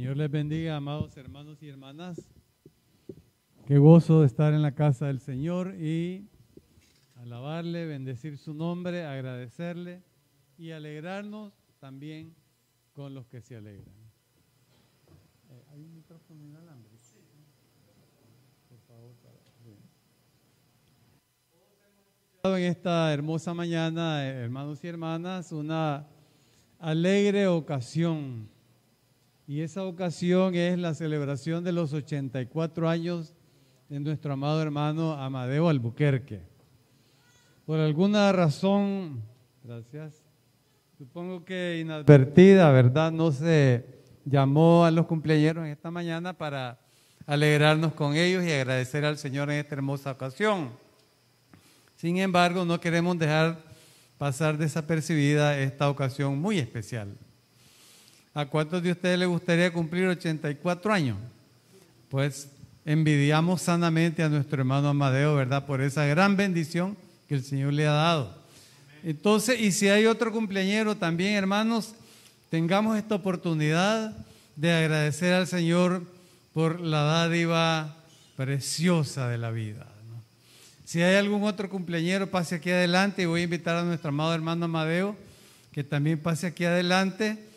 Señor les bendiga, amados hermanos y hermanas. Qué gozo de estar en la casa del Señor y alabarle, bendecir su nombre, agradecerle y alegrarnos también con los que se alegran. Eh, ¿Hay un micrófono en alambre? Por favor, para... En esta hermosa mañana, eh, hermanos y hermanas, una alegre ocasión. Y esa ocasión es la celebración de los 84 años de nuestro amado hermano Amadeo Albuquerque. Por alguna razón, gracias, supongo que inadvertida, ¿verdad? No se llamó a los cumpleaños esta mañana para alegrarnos con ellos y agradecer al Señor en esta hermosa ocasión. Sin embargo, no queremos dejar pasar desapercibida esta ocasión muy especial. ¿A cuántos de ustedes les gustaría cumplir 84 años? Pues envidiamos sanamente a nuestro hermano Amadeo, ¿verdad? Por esa gran bendición que el Señor le ha dado. Entonces, y si hay otro cumpleañero también, hermanos, tengamos esta oportunidad de agradecer al Señor por la dádiva preciosa de la vida. Si hay algún otro cumpleañero, pase aquí adelante y voy a invitar a nuestro amado hermano Amadeo que también pase aquí adelante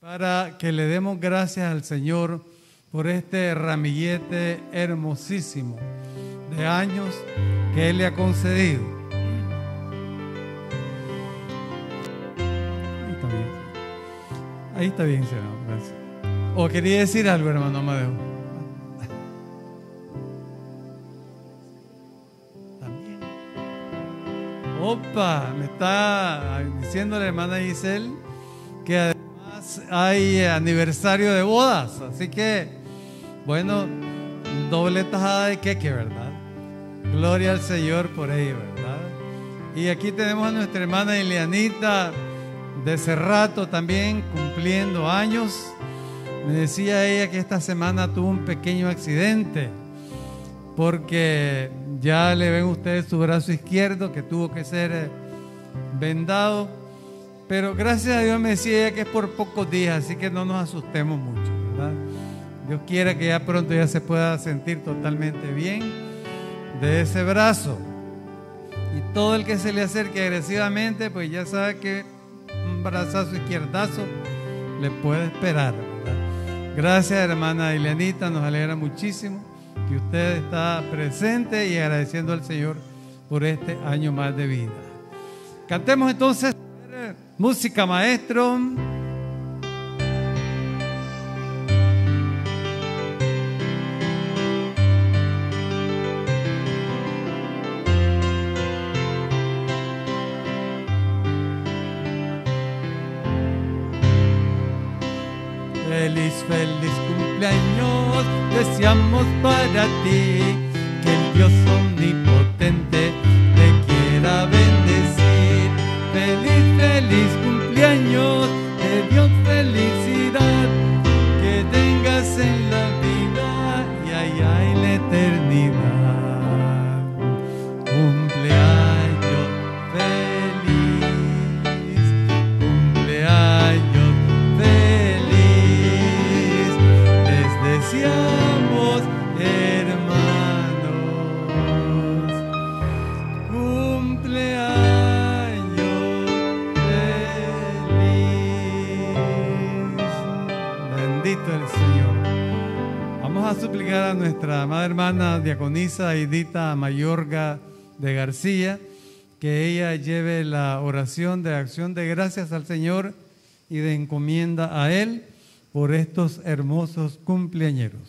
para que le demos gracias al Señor por este ramillete hermosísimo de años que Él le ha concedido. Ahí está bien. Ahí está bien, Señor. Gracias. ¿O quería decir algo, hermano Amadeo? También. Opa, me está diciendo la hermana Giselle que hay aniversario de bodas, así que bueno, doble tajada de queque, ¿verdad? Gloria al Señor por ello, ¿verdad? Y aquí tenemos a nuestra hermana Elianita de Cerrato también cumpliendo años. Me decía ella que esta semana tuvo un pequeño accidente porque ya le ven ustedes su brazo izquierdo que tuvo que ser eh, vendado. Pero gracias a Dios me decía ella que es por pocos días, así que no nos asustemos mucho, ¿verdad? Dios quiera que ya pronto ya se pueda sentir totalmente bien de ese brazo. Y todo el que se le acerque agresivamente, pues ya sabe que un brazazo izquierdazo le puede esperar. Gracias, hermana Ileanita, nos alegra muchísimo que usted está presente y agradeciendo al Señor por este año más de vida. Cantemos entonces música maestro. Feliz, feliz cumpleaños deseamos para ti, que el Dios omnipotente suplicar a nuestra amada hermana diaconisa Edita Mayorga de García que ella lleve la oración de acción de gracias al Señor y de encomienda a Él por estos hermosos cumpleañeros.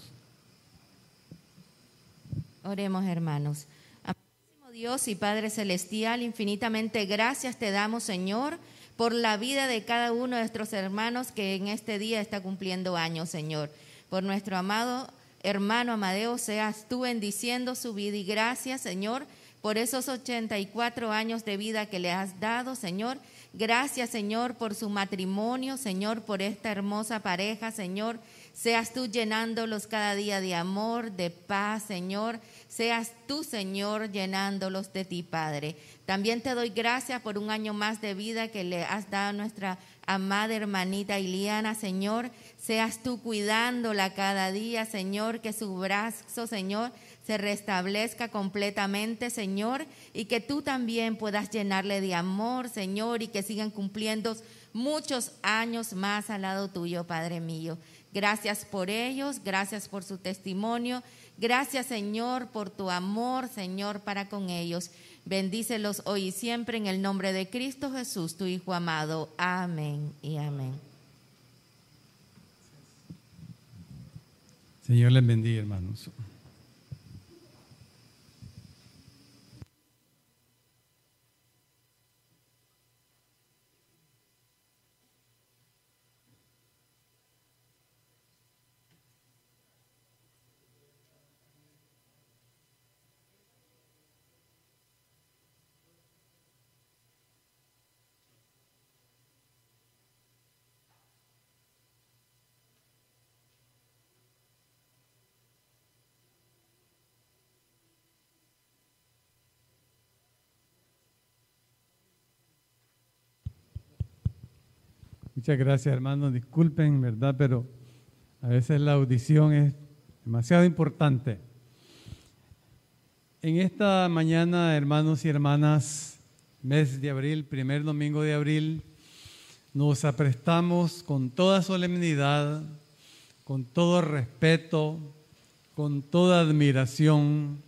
Oremos, hermanos. Amantísimo Dios y Padre Celestial, infinitamente gracias te damos, Señor, por la vida de cada uno de nuestros hermanos que en este día está cumpliendo años, Señor. Por nuestro amado hermano Amadeo, seas tú bendiciendo su vida y gracias, Señor, por esos 84 años de vida que le has dado, Señor, Gracias, Señor, por su matrimonio, Señor, por esta hermosa pareja, Señor. Seas tú llenándolos cada día de amor, de paz, Señor. Seas tú, Señor, llenándolos de ti, Padre. También te doy gracias por un año más de vida que le has dado a nuestra amada hermanita Iliana, Señor. Seas tú cuidándola cada día, Señor, que su brazo, Señor, se restablezca completamente, Señor, y que tú también puedas llenarle de amor, Señor, y que sigan cumpliendo muchos años más al lado tuyo, Padre mío. Gracias por ellos, gracias por su testimonio, gracias Señor por tu amor, Señor, para con ellos. Bendícelos hoy y siempre en el nombre de Cristo Jesús, tu Hijo amado. Amén y amén. Señor les bendiga, hermanos. Gracias, hermanos. Disculpen, ¿verdad? Pero a veces la audición es demasiado importante. En esta mañana, hermanos y hermanas, mes de abril, primer domingo de abril, nos aprestamos con toda solemnidad, con todo respeto, con toda admiración,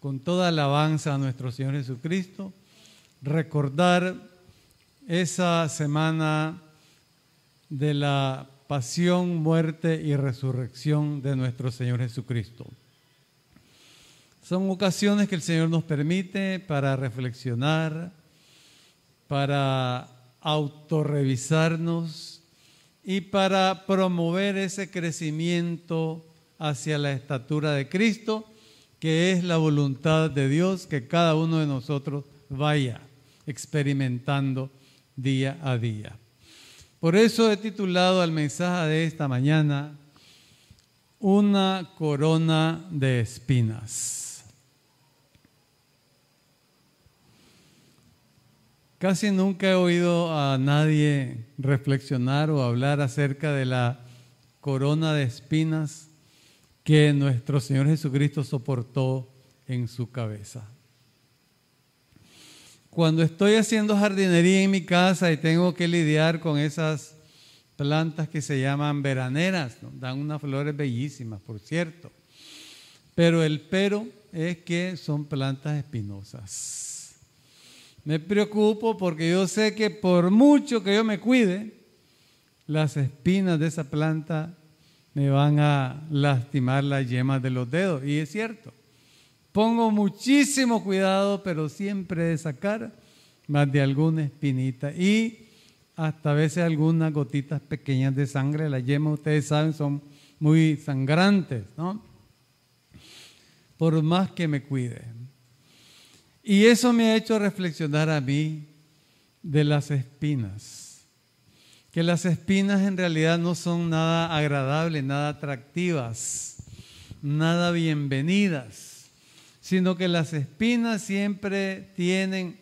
con toda alabanza a nuestro Señor Jesucristo, recordar esa semana de la pasión, muerte y resurrección de nuestro Señor Jesucristo. Son ocasiones que el Señor nos permite para reflexionar, para autorrevisarnos y para promover ese crecimiento hacia la estatura de Cristo, que es la voluntad de Dios que cada uno de nosotros vaya experimentando día a día. Por eso he titulado al mensaje de esta mañana Una corona de espinas. Casi nunca he oído a nadie reflexionar o hablar acerca de la corona de espinas que nuestro Señor Jesucristo soportó en su cabeza. Cuando estoy haciendo jardinería en mi casa y tengo que lidiar con esas plantas que se llaman veraneras, dan unas flores bellísimas, por cierto. Pero el pero es que son plantas espinosas. Me preocupo porque yo sé que por mucho que yo me cuide, las espinas de esa planta me van a lastimar las yemas de los dedos. Y es cierto. Pongo muchísimo cuidado, pero siempre de sacar más de alguna espinita y hasta a veces algunas gotitas pequeñas de sangre. Las yemas, ustedes saben, son muy sangrantes, ¿no? Por más que me cuide. Y eso me ha hecho reflexionar a mí de las espinas. Que las espinas en realidad no son nada agradables, nada atractivas, nada bienvenidas sino que las espinas siempre tienen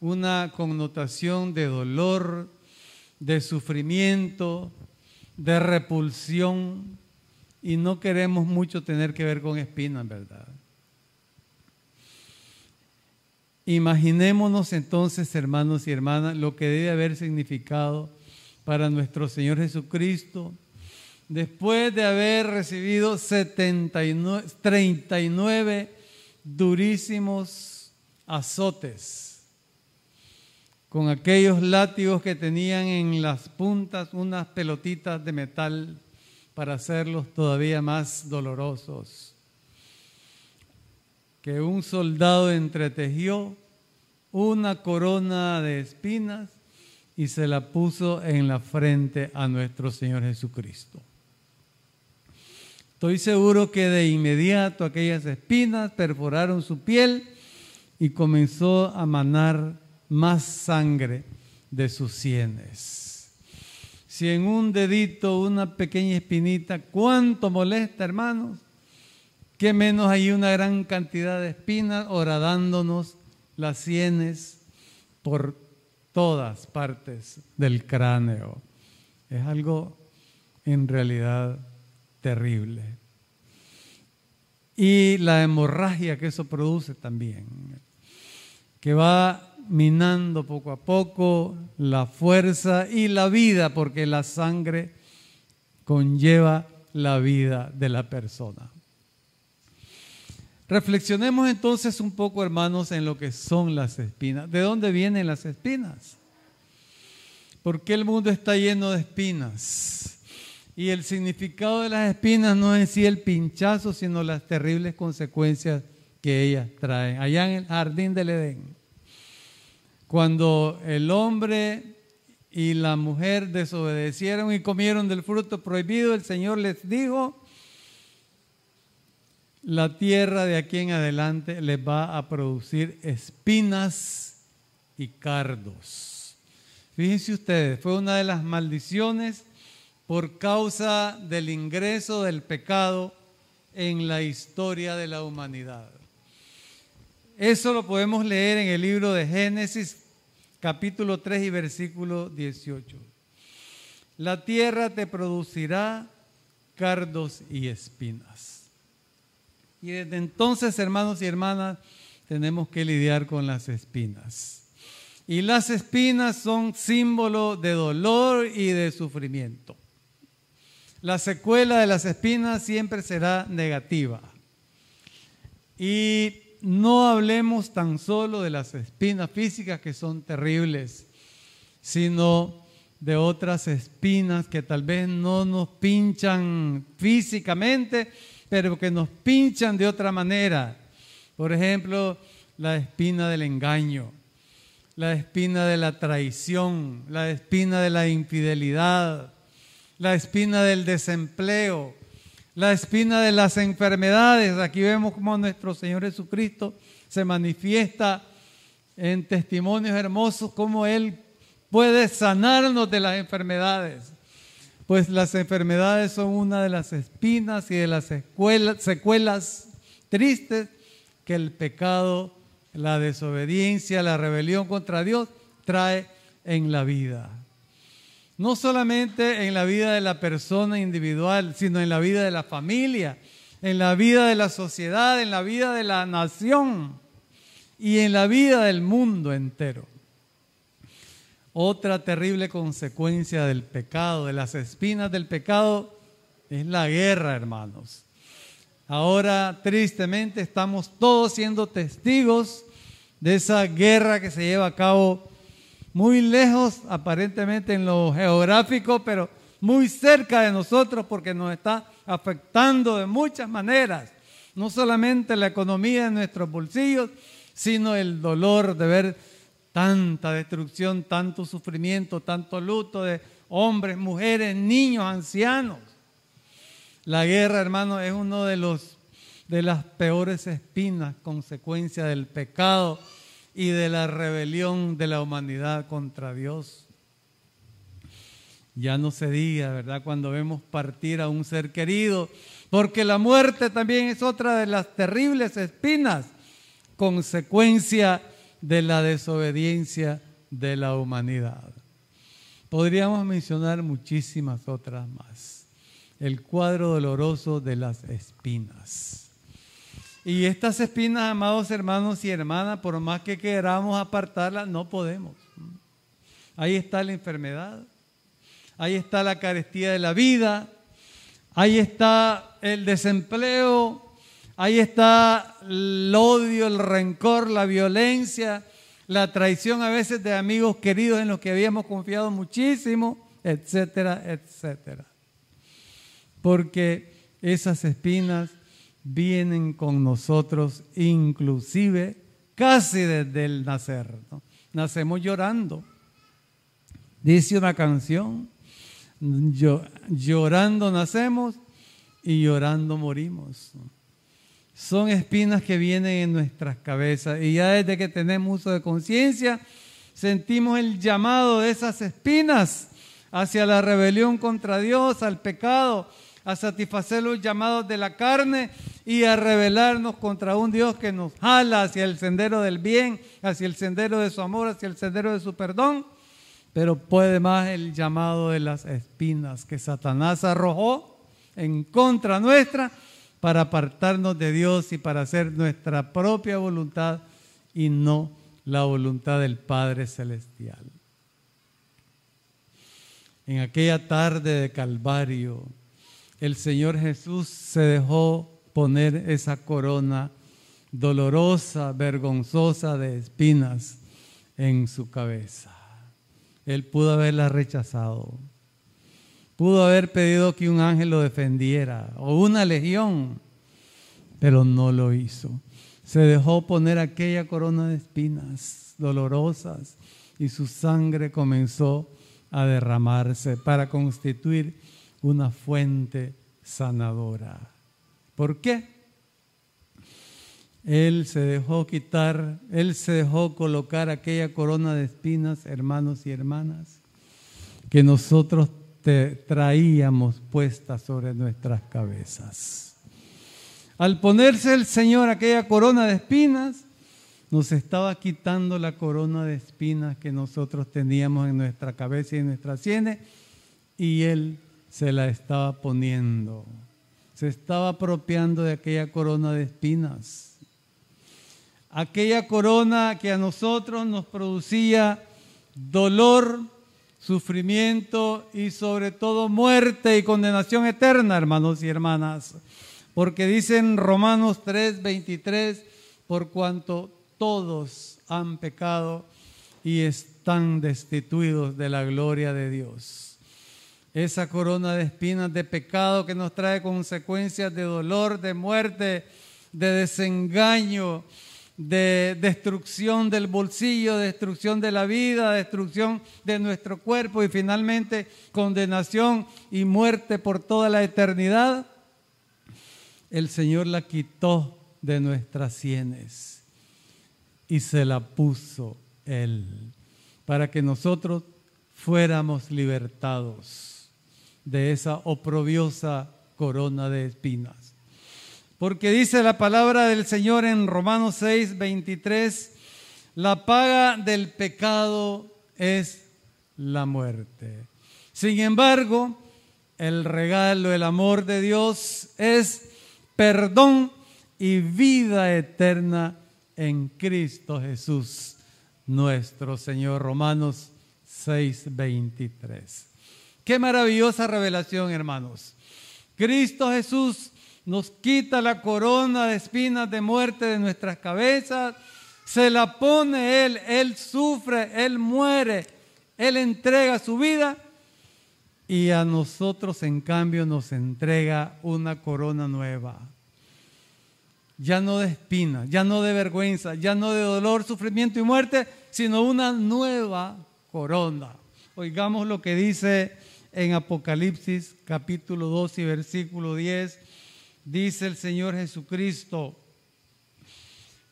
una connotación de dolor, de sufrimiento, de repulsión, y no queremos mucho tener que ver con espinas, ¿verdad? Imaginémonos entonces, hermanos y hermanas, lo que debe haber significado para nuestro Señor Jesucristo, después de haber recibido 79, 39 durísimos azotes, con aquellos látigos que tenían en las puntas unas pelotitas de metal para hacerlos todavía más dolorosos, que un soldado entretejió una corona de espinas y se la puso en la frente a nuestro Señor Jesucristo. Estoy seguro que de inmediato aquellas espinas perforaron su piel y comenzó a manar más sangre de sus sienes. Si en un dedito una pequeña espinita, ¿cuánto molesta, hermanos? Que menos hay una gran cantidad de espinas horadándonos las sienes por todas partes del cráneo. Es algo en realidad terrible. Y la hemorragia que eso produce también, que va minando poco a poco la fuerza y la vida, porque la sangre conlleva la vida de la persona. Reflexionemos entonces un poco, hermanos, en lo que son las espinas. ¿De dónde vienen las espinas? ¿Por qué el mundo está lleno de espinas? Y el significado de las espinas no es en sí el pinchazo, sino las terribles consecuencias que ellas traen. Allá en el jardín del Edén, cuando el hombre y la mujer desobedecieron y comieron del fruto prohibido, el Señor les dijo, la tierra de aquí en adelante les va a producir espinas y cardos. Fíjense ustedes, fue una de las maldiciones por causa del ingreso del pecado en la historia de la humanidad. Eso lo podemos leer en el libro de Génesis, capítulo 3 y versículo 18. La tierra te producirá cardos y espinas. Y desde entonces, hermanos y hermanas, tenemos que lidiar con las espinas. Y las espinas son símbolo de dolor y de sufrimiento. La secuela de las espinas siempre será negativa. Y no hablemos tan solo de las espinas físicas que son terribles, sino de otras espinas que tal vez no nos pinchan físicamente, pero que nos pinchan de otra manera. Por ejemplo, la espina del engaño, la espina de la traición, la espina de la infidelidad, la espina del desempleo, la espina de las enfermedades. Aquí vemos cómo nuestro Señor Jesucristo se manifiesta en testimonios hermosos, cómo Él puede sanarnos de las enfermedades pues las enfermedades son una de las espinas y de las secuelas tristes que el pecado, la desobediencia, la rebelión contra Dios trae en la vida. No solamente en la vida de la persona individual, sino en la vida de la familia, en la vida de la sociedad, en la vida de la nación y en la vida del mundo entero. Otra terrible consecuencia del pecado, de las espinas del pecado, es la guerra, hermanos. Ahora, tristemente, estamos todos siendo testigos de esa guerra que se lleva a cabo muy lejos, aparentemente en lo geográfico, pero muy cerca de nosotros porque nos está afectando de muchas maneras. No solamente la economía de nuestros bolsillos, sino el dolor de ver tanta destrucción, tanto sufrimiento, tanto luto de hombres, mujeres, niños, ancianos. La guerra, hermano, es uno de los de las peores espinas, consecuencia del pecado y de la rebelión de la humanidad contra Dios. Ya no se diga, ¿verdad? Cuando vemos partir a un ser querido, porque la muerte también es otra de las terribles espinas, consecuencia de la desobediencia de la humanidad. Podríamos mencionar muchísimas otras más. El cuadro doloroso de las espinas. Y estas espinas, amados hermanos y hermanas, por más que queramos apartarlas, no podemos. Ahí está la enfermedad, ahí está la carestía de la vida, ahí está el desempleo, Ahí está el odio, el rencor, la violencia, la traición a veces de amigos queridos en los que habíamos confiado muchísimo, etcétera, etcétera. Porque esas espinas vienen con nosotros inclusive casi desde el nacer. Nacemos llorando. Dice una canción, llorando nacemos y llorando morimos son espinas que vienen en nuestras cabezas y ya desde que tenemos uso de conciencia, sentimos el llamado de esas espinas hacia la rebelión contra Dios, al pecado, a satisfacer los llamados de la carne y a rebelarnos contra un Dios que nos jala hacia el sendero del bien, hacia el sendero de su amor, hacia el sendero de su perdón. Pero puede más el llamado de las espinas que Satanás arrojó en contra nuestra para apartarnos de Dios y para hacer nuestra propia voluntad y no la voluntad del Padre Celestial. En aquella tarde de Calvario, el Señor Jesús se dejó poner esa corona dolorosa, vergonzosa de espinas en su cabeza. Él pudo haberla rechazado. Pudo haber pedido que un ángel lo defendiera o una legión, pero no lo hizo. Se dejó poner aquella corona de espinas dolorosas y su sangre comenzó a derramarse para constituir una fuente sanadora. ¿Por qué? Él se dejó quitar, Él se dejó colocar aquella corona de espinas, hermanos y hermanas, que nosotros te traíamos puesta sobre nuestras cabezas. Al ponerse el Señor aquella corona de espinas, nos estaba quitando la corona de espinas que nosotros teníamos en nuestra cabeza y en nuestras sienes, y Él se la estaba poniendo. Se estaba apropiando de aquella corona de espinas. Aquella corona que a nosotros nos producía dolor, sufrimiento y sobre todo muerte y condenación eterna, hermanos y hermanas. Porque dicen Romanos 3, 23, por cuanto todos han pecado y están destituidos de la gloria de Dios esa corona de espinas de pecado que nos trae consecuencias de dolor, de muerte, de desengaño, de destrucción del bolsillo, destrucción de la vida, destrucción de nuestro cuerpo y finalmente condenación y muerte por toda la eternidad, el Señor la quitó de nuestras sienes y se la puso Él para que nosotros fuéramos libertados de esa oprobiosa corona de espinas. Porque dice la palabra del Señor en Romanos 6, 23, la paga del pecado es la muerte. Sin embargo, el regalo, el amor de Dios es perdón y vida eterna en Cristo Jesús, nuestro Señor. Romanos 6, 23. Qué maravillosa revelación, hermanos. Cristo Jesús nos quita la corona de espinas de muerte de nuestras cabezas, se la pone Él, Él sufre, Él muere, Él entrega su vida y a nosotros en cambio nos entrega una corona nueva. Ya no de espinas, ya no de vergüenza, ya no de dolor, sufrimiento y muerte, sino una nueva corona. Oigamos lo que dice en Apocalipsis capítulo 2 y versículo 10, dice el Señor Jesucristo,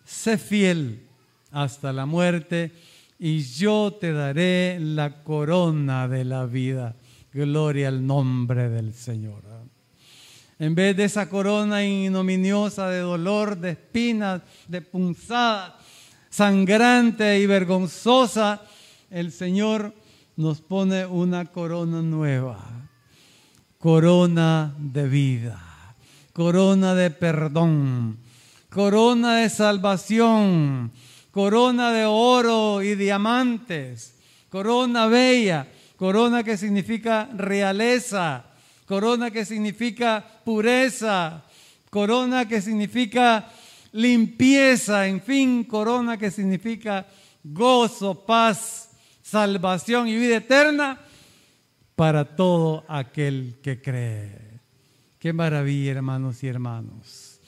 sé fiel hasta la muerte y yo te daré la corona de la vida. Gloria al nombre del Señor. En vez de esa corona ignominiosa de dolor, de espinas, de punzada, sangrante y vergonzosa, el Señor nos pone una corona nueva, corona de vida, corona de perdón, corona de salvación, corona de oro y diamantes, corona bella, corona que significa realeza, corona que significa pureza, corona que significa limpieza, en fin, corona que significa gozo, paz, salvación y vida eterna para todo aquel que cree. Qué maravilla, hermanos y hermanos.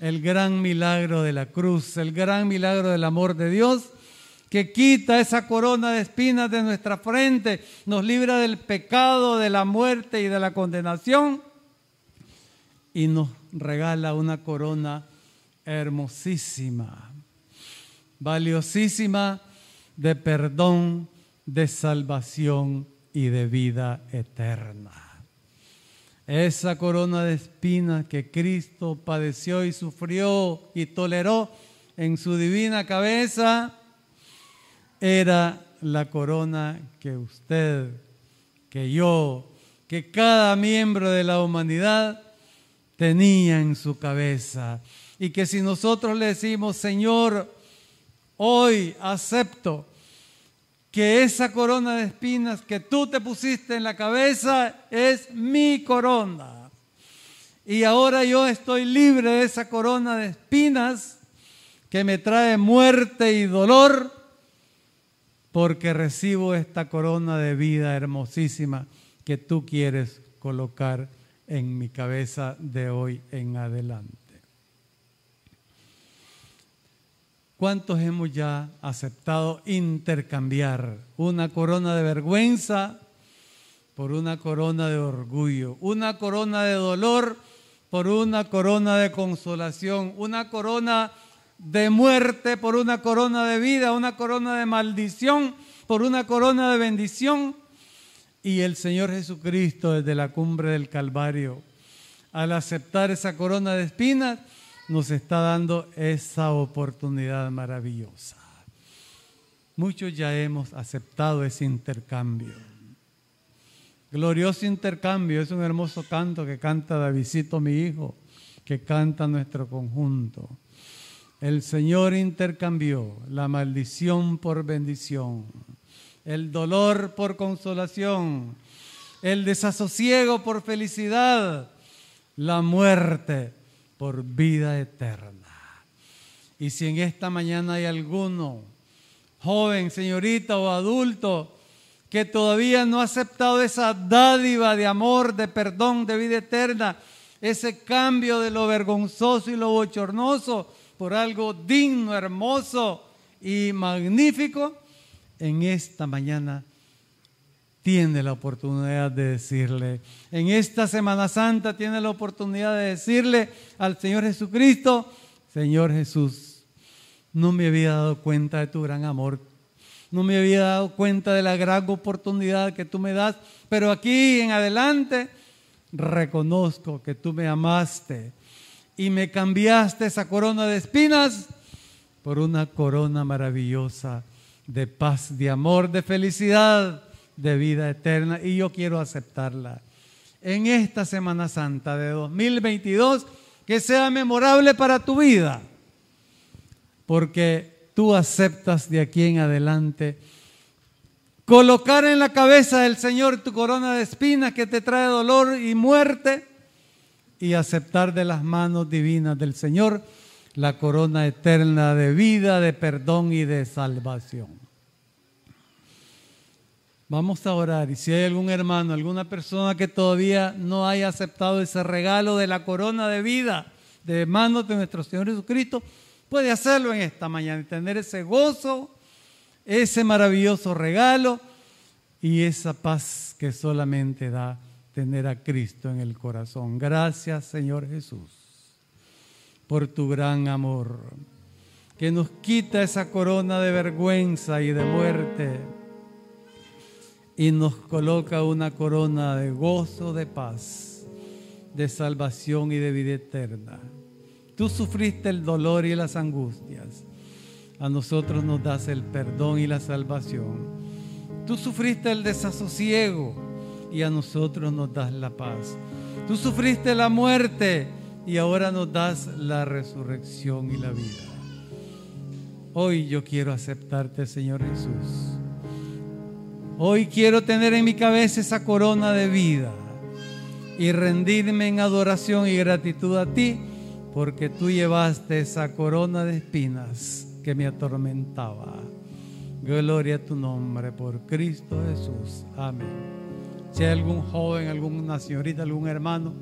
El gran milagro de la cruz, el gran milagro del amor de Dios que quita esa corona de espinas de nuestra frente, nos libra del pecado, de la muerte y de la condenación y nos regala una corona hermosísima, valiosísima de perdón, de salvación y de vida eterna. Esa corona de espinas que Cristo padeció y sufrió y toleró en su divina cabeza era la corona que usted, que yo, que cada miembro de la humanidad tenía en su cabeza. Y que si nosotros le decimos, Señor, hoy acepto que esa corona de espinas que tú te pusiste en la cabeza es mi corona. Y ahora yo estoy libre de esa corona de espinas que me trae muerte y dolor porque recibo esta corona de vida hermosísima que tú quieres colocar en mi cabeza de hoy en adelante. ¿Cuántos hemos ya aceptado intercambiar una corona de vergüenza por una corona de orgullo, una corona de dolor por una corona de consolación, una corona de muerte por una corona de vida, una corona de maldición por una corona de bendición? Y el Señor Jesucristo desde la cumbre del Calvario, al aceptar esa corona de espinas, nos está dando esa oportunidad maravillosa. Muchos ya hemos aceptado ese intercambio. Glorioso intercambio, es un hermoso canto que canta Davidito, mi hijo, que canta nuestro conjunto. El Señor intercambió la maldición por bendición, el dolor por consolación, el desasosiego por felicidad, la muerte por vida eterna. Y si en esta mañana hay alguno, joven, señorita o adulto, que todavía no ha aceptado esa dádiva de amor, de perdón, de vida eterna, ese cambio de lo vergonzoso y lo bochornoso por algo digno, hermoso y magnífico, en esta mañana tiene la oportunidad de decirle, en esta Semana Santa tiene la oportunidad de decirle al Señor Jesucristo, Señor Jesús, no me había dado cuenta de tu gran amor, no me había dado cuenta de la gran oportunidad que tú me das, pero aquí en adelante reconozco que tú me amaste y me cambiaste esa corona de espinas por una corona maravillosa de paz, de amor, de felicidad de vida eterna y yo quiero aceptarla. En esta Semana Santa de 2022, que sea memorable para tu vida, porque tú aceptas de aquí en adelante colocar en la cabeza del Señor tu corona de espinas que te trae dolor y muerte y aceptar de las manos divinas del Señor la corona eterna de vida, de perdón y de salvación. Vamos a orar y si hay algún hermano, alguna persona que todavía no haya aceptado ese regalo de la corona de vida de manos de nuestro Señor Jesucristo, puede hacerlo en esta mañana y tener ese gozo, ese maravilloso regalo y esa paz que solamente da tener a Cristo en el corazón. Gracias Señor Jesús por tu gran amor que nos quita esa corona de vergüenza y de muerte y nos coloca una corona de gozo, de paz, de salvación y de vida eterna. Tú sufriste el dolor y las angustias. A nosotros nos das el perdón y la salvación. Tú sufriste el desasosiego y a nosotros nos das la paz. Tú sufriste la muerte y ahora nos das la resurrección y la vida. Hoy yo quiero aceptarte, Señor Jesús Hoy quiero tener en mi cabeza esa corona de vida y rendirme en adoración y gratitud a ti porque tú llevaste esa corona de espinas que me atormentaba. Gloria a tu nombre por Cristo Jesús. Amén. Si hay algún joven, alguna señorita, algún hermano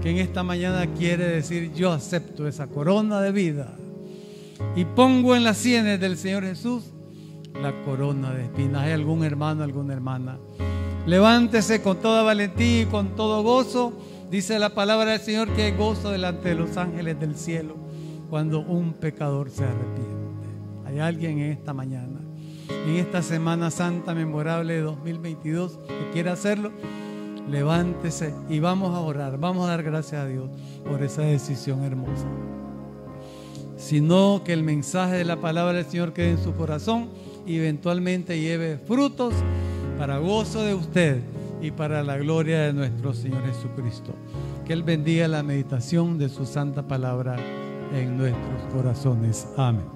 que en esta mañana quiere decir yo acepto esa corona de vida y pongo en las sienes del Señor Jesús la corona de espinas. ¿Hay algún hermano, alguna hermana? Levántese con toda valentía y con todo gozo. Dice la palabra del Señor que hay gozo delante de los ángeles del cielo cuando un pecador se arrepiente. Hay alguien en esta mañana en esta Semana Santa memorable de 2022 que quiera hacerlo, levántese y vamos a orar, vamos a dar gracias a Dios por esa decisión hermosa. Sino que el mensaje de la palabra del Señor quede en su corazón y eventualmente lleve frutos para gozo de usted y para la gloria de nuestro Señor Jesucristo. Que Él bendiga la meditación de su santa palabra en nuestros corazones. Amén.